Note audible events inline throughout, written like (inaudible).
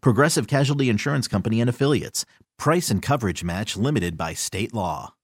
Progressive Casualty Insurance Company and Affiliates. Price and coverage match limited by state law.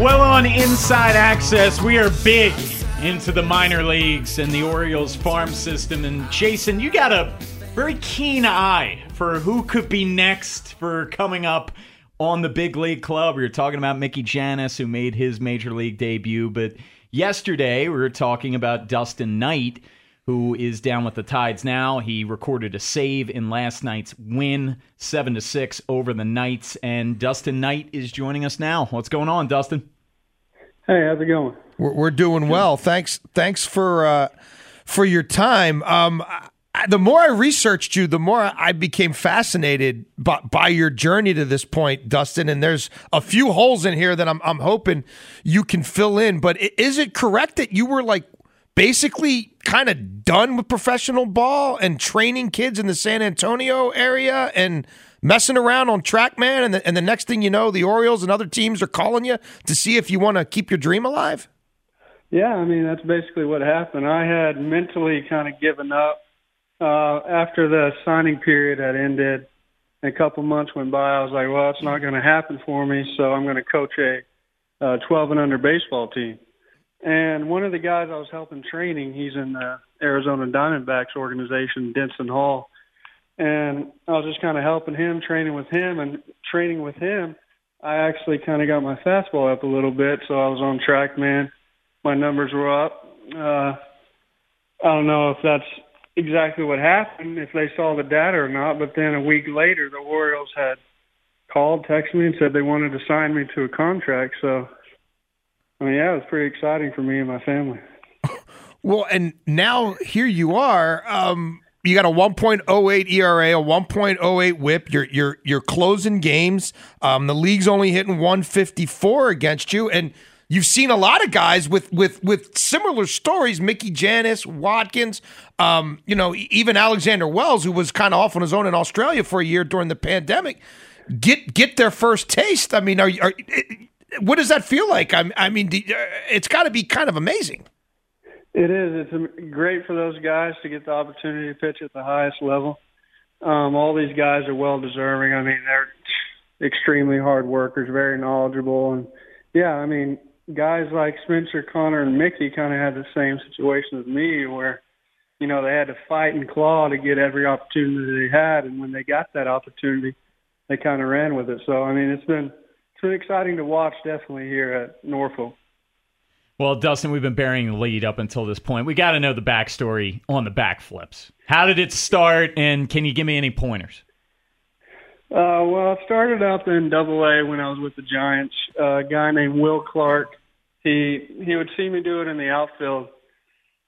Well, on Inside Access, we are big into the minor leagues and the Orioles farm system. And Jason, you got a very keen eye for who could be next for coming up on the big league club. We were talking about Mickey Jannis, who made his major league debut. But yesterday, we were talking about Dusten Knight, who is down with the Tides now. He recorded a save in last night's win, 7 to 6 over the Knights. And Dusten Knight is joining us now. What's going on, Dusten? Hey, how's it going? We're, we're doing well. Thanks. Thanks for uh, for your time. Um, I, the more I researched you, the more I became fascinated by, by your journey to this point, Dusten. And there's a few holes in here that I'm I'm hoping you can fill in. But is it correct that you were like basically kind of done with professional ball and training kids in the San Antonio area and messing around on TrackMan, and the, and the next thing you know, the Orioles and other teams are calling you to see if you want to keep your dream alive? Yeah, I mean that's basically what happened. I had mentally kind of given up uh, after the signing period had ended. A couple months went by. I was like, well, it's not going to happen for me, so I'm going to coach a uh, 12 and under baseball team. And one of the guys I was helping training, he's in the Arizona Diamondbacks organization, Denson Hall and I was just kind of helping him, training with him, and training with him. I actually kind of got my fastball up a little bit, so I was on track, man. My numbers were up. Uh, I don't know if that's exactly what happened, if they saw the data or not, but then a week later, the Orioles had called, texted me, and said they wanted to sign me to a contract. So, I mean, yeah, it was pretty exciting for me and my family. (laughs) Well, and now here you are. Um, you got a 1.08 ERA, a 1.08 WHIP. You're you're you're closing games. Um, the league's only hitting 154 against you, and you've seen a lot of guys with with with similar stories. Mickey Jannis, Watkins, um, you know, even Alexander Wells, who was kind of off on his own in Australia for a year during the pandemic, get get their first taste. I mean, are, are what does that feel like? I, I mean, it's got to be kind of amazing. It is. It's great for those guys to get the opportunity to pitch at the highest level. Um, all these guys are well deserving. I mean, they're extremely hard workers, very knowledgeable, and yeah, I mean, guys like Spencer, Connor, and Mickey kind of had the same situation as me, where you know they had to fight and claw to get every opportunity they had, and when they got that opportunity, they kind of ran with it. So I mean, it's been it's been exciting to watch, definitely here at Norfolk. Well, Dusten, we've been burying the lead up until this point. We got to know the backstory on the backflips. How did it start, and can you give me any pointers? Uh, well, I started up in Double A when I was with the Giants. Uh, a guy named Will Clark. He he would see me do it in the outfield,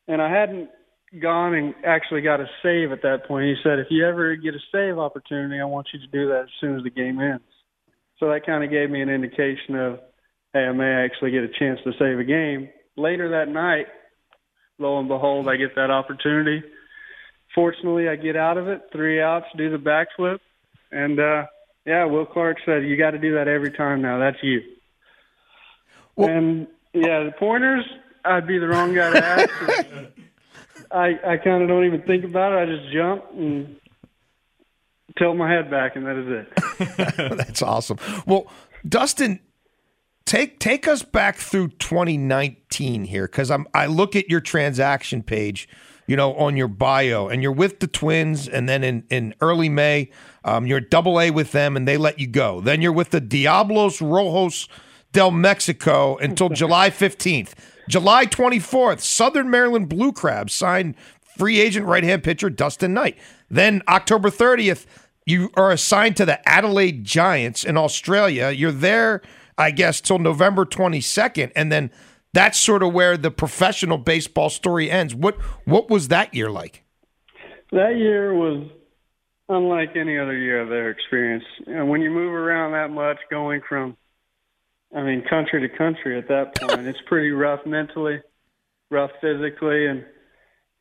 and I hadn't gone and actually got a save at that point. He said, "If you ever get a save opportunity, I want you to do that as soon as the game ends." So that kind of gave me an indication of hey, I may actually get a chance to save a game. Later that night, lo and behold, I get that opportunity. Fortunately, I get out of it, three outs, do the backflip, and uh, yeah, Will Clark said you got to do that every time now. That's you. Well, and yeah, the pointers, I'd be the wrong guy to ask. (laughs) I I kind of don't even think about it. I just jump and tilt my head back, and that is it. (laughs) That's awesome. Well, Dusten, take take us back through 2019 here because I'm I look at your transaction page, you know, on your bio, and you're with the Twins, and then in in early May, um, you're double A with them, and they let you go. Then you're with the Diablos Rojos del Mexico until July 15th. July 24th, Southern Maryland Blue Crabs signed free agent right hand pitcher Dusten Knight. Then October 30th, you are assigned to the Adelaide Giants in Australia. You're there, I guess, till November 22nd, and then that's sort of where the professional baseball story ends. What what was that year like? That year was unlike any other year I've ever experienced. And when you move around that much, going from, I mean, country to country at that point, it's pretty rough mentally, rough physically, and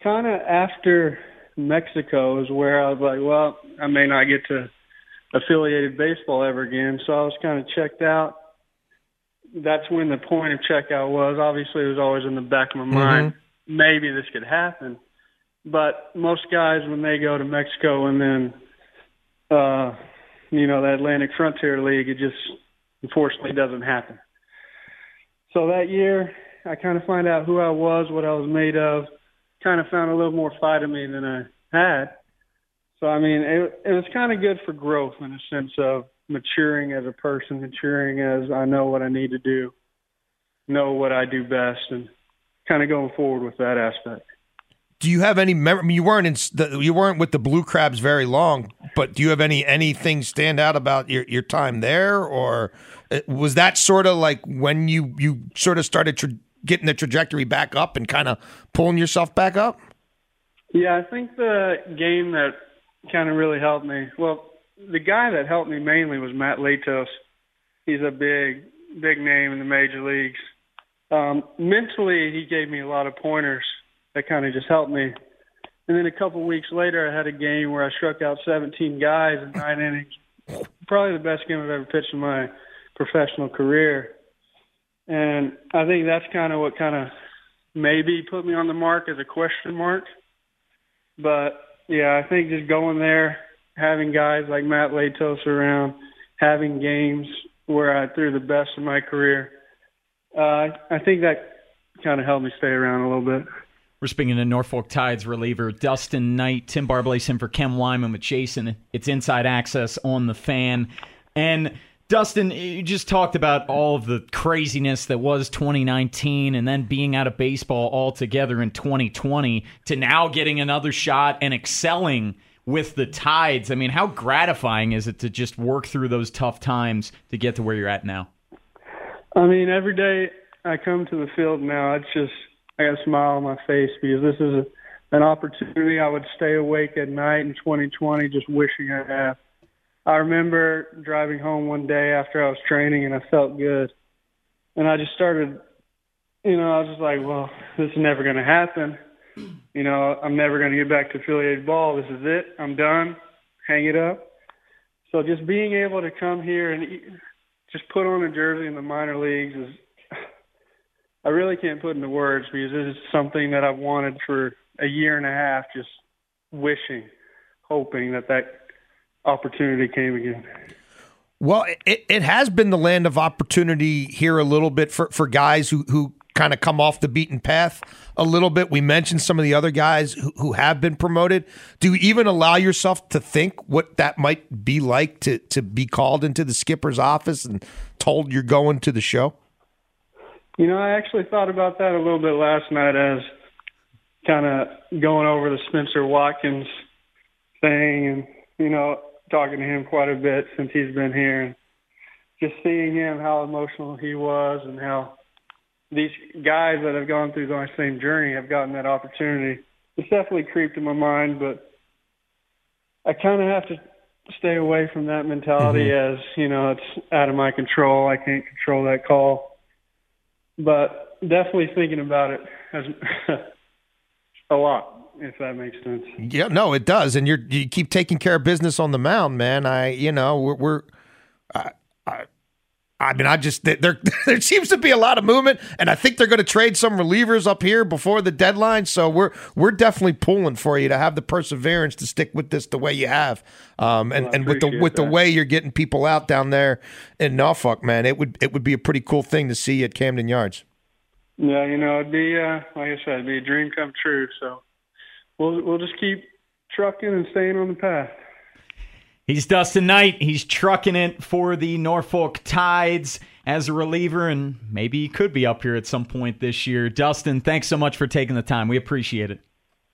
kind of after Mexico is where I was like, well, I may not get to affiliated baseball ever again. So I was kind of checked out. That's when the point of checkout was. Obviously, it was always in the back of my mind. Maybe this could happen. But most guys, when they go to Mexico and then, uh, you know, the Atlantic Frontier League, it just unfortunately doesn't happen. So that year, I kind of find out who I was, what I was made of, kind of found a little more fight in me than I had. So I mean, it it was kind of good for growth in a sense of maturing as a person, maturing as I know what I need to do, know what I do best, and kind of going forward with that aspect. Do you have any memory? I mean, you weren't in the, you weren't with the Blue Crabs very long, but do you have any anything stand out about your, your time there, or uh, was that sort of like when you you sort of started tra- getting the trajectory back up and kind of pulling yourself back up? Yeah, I think the game that kind of really helped me. Well, the guy that helped me mainly was Matt Latos. He's a big, big name in the major leagues. Um, mentally, he gave me a lot of pointers that kind of just helped me. And then a couple weeks later, I had a game where I struck out 17 guys in nine innings. Probably the best game I've ever pitched in my professional career. And I think that's kind of what kind of maybe put me on the mark as a question mark. But yeah, I think just going there, having guys like Matt Latos around, having games where I threw the best of my career, uh, I think that kind of helped me stay around a little bit. We're speaking to Norfolk Tides reliever Dusten Knight, Tim Barbalace for Ken Weinman with Jason. It's inside access on the fan. And Dusten, you just talked about all of the craziness that was 2019 and then being out of baseball altogether in 2020 to now getting another shot and excelling with the Tides. I mean, how gratifying is it to just work through those tough times to get to where you're at now? I mean, every day I come to the field now, it's just I got a smile on my face because this is a, an opportunity I would stay awake at night in 2020 just wishing I had. I remember driving home one day after I was training and I felt good. And I just started, you know, I was just like, well, this is never going to happen. You know, I'm never going to get back to affiliated ball. This is it. I'm done. Hang it up. So just being able to come here and just put on a jersey in the minor leagues is I really can't put into words because this is something that I've wanted for a year and a half, just wishing, hoping that that opportunity came again. Well, it, it has been the land of opportunity here a little bit for, for guys who, who kind of come off the beaten path a little bit. We mentioned some of the other guys who, who have been promoted. Do you even allow yourself to think what that might be like to, to be called into the skipper's office and told you're going to the show? You know, I actually thought about that a little bit last night as kind of going over the Spencer Watkins thing and, you know, talking to him quite a bit since he's been here and just seeing him, how emotional he was and how these guys that have gone through my same journey have gotten that opportunity. It's definitely creeped in my mind, but I kind of have to stay away from that mentality mm-hmm. as, you know, it's out of my control. I can't control that call but definitely thinking about it as (laughs) a lot if that makes sense. Yeah, no, it does. And you're you keep taking care of business on the mound, man. I, you know, we're, we're I, I, mean, I just there (laughs) there seems to be a lot of movement, and I think they're going to trade some relievers up here before the deadline. So we're we're definitely pulling for you to have the perseverance to stick with this the way you have, um, and Well, and with the with the way you're getting people out down there in Norfolk, man, it would it would be a pretty cool thing to see at Camden Yards. Yeah, you know, it'd be uh, like I said, it'd be a dream come true. So we'll we'll just keep trucking and staying on the path. He's Dusten Knight. He's trucking it for the Norfolk Tides as a reliever, and maybe he could be up here at some point this year. Dusten, thanks so much for taking the time. We appreciate it.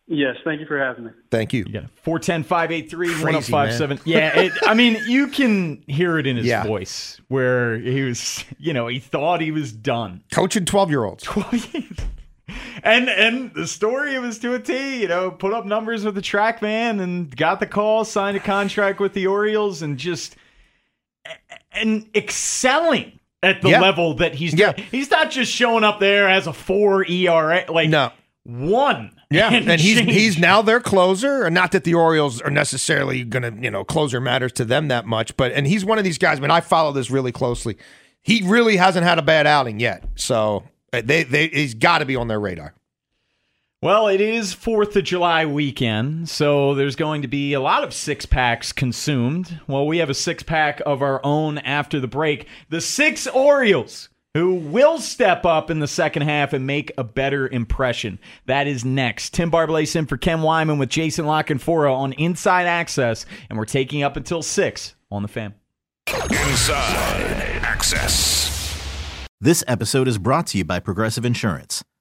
Yes, thank you for having me. Thank you. You got 410 583 Crazy, 1057. Yeah, it, I mean, you can hear it in his Yeah. voice where he was, you know, he thought he was done. Coaching (laughs) twelve year olds. And and the story was to a T, you know, put up numbers with the TrackMan and got the call, signed a contract with the Orioles, and just and excelling at the Yeah. level that he's Yeah. he's not just showing up there as a four ERA, like No. one. Yeah, (laughs) and, he's change. he's now their closer, and not that the Orioles are necessarily going to, you know, closer matters to them that much, but and he's one of these guys. I mean, I follow this really closely. He really hasn't had a bad outing yet, so uh, they they he's got to be on their radar. Well, it is 4th of July weekend, so there's going to be a lot of six packs consumed. Well, we have a six pack of our own after the break. The six Orioles who will step up in the second half and make a better impression. That is next. Tim Barblase in for Ken Weinman with Jason La Canfora on Inside Access, and we're taking up until 6 on the Fan. Inside Access. This episode is brought to you by Progressive Insurance.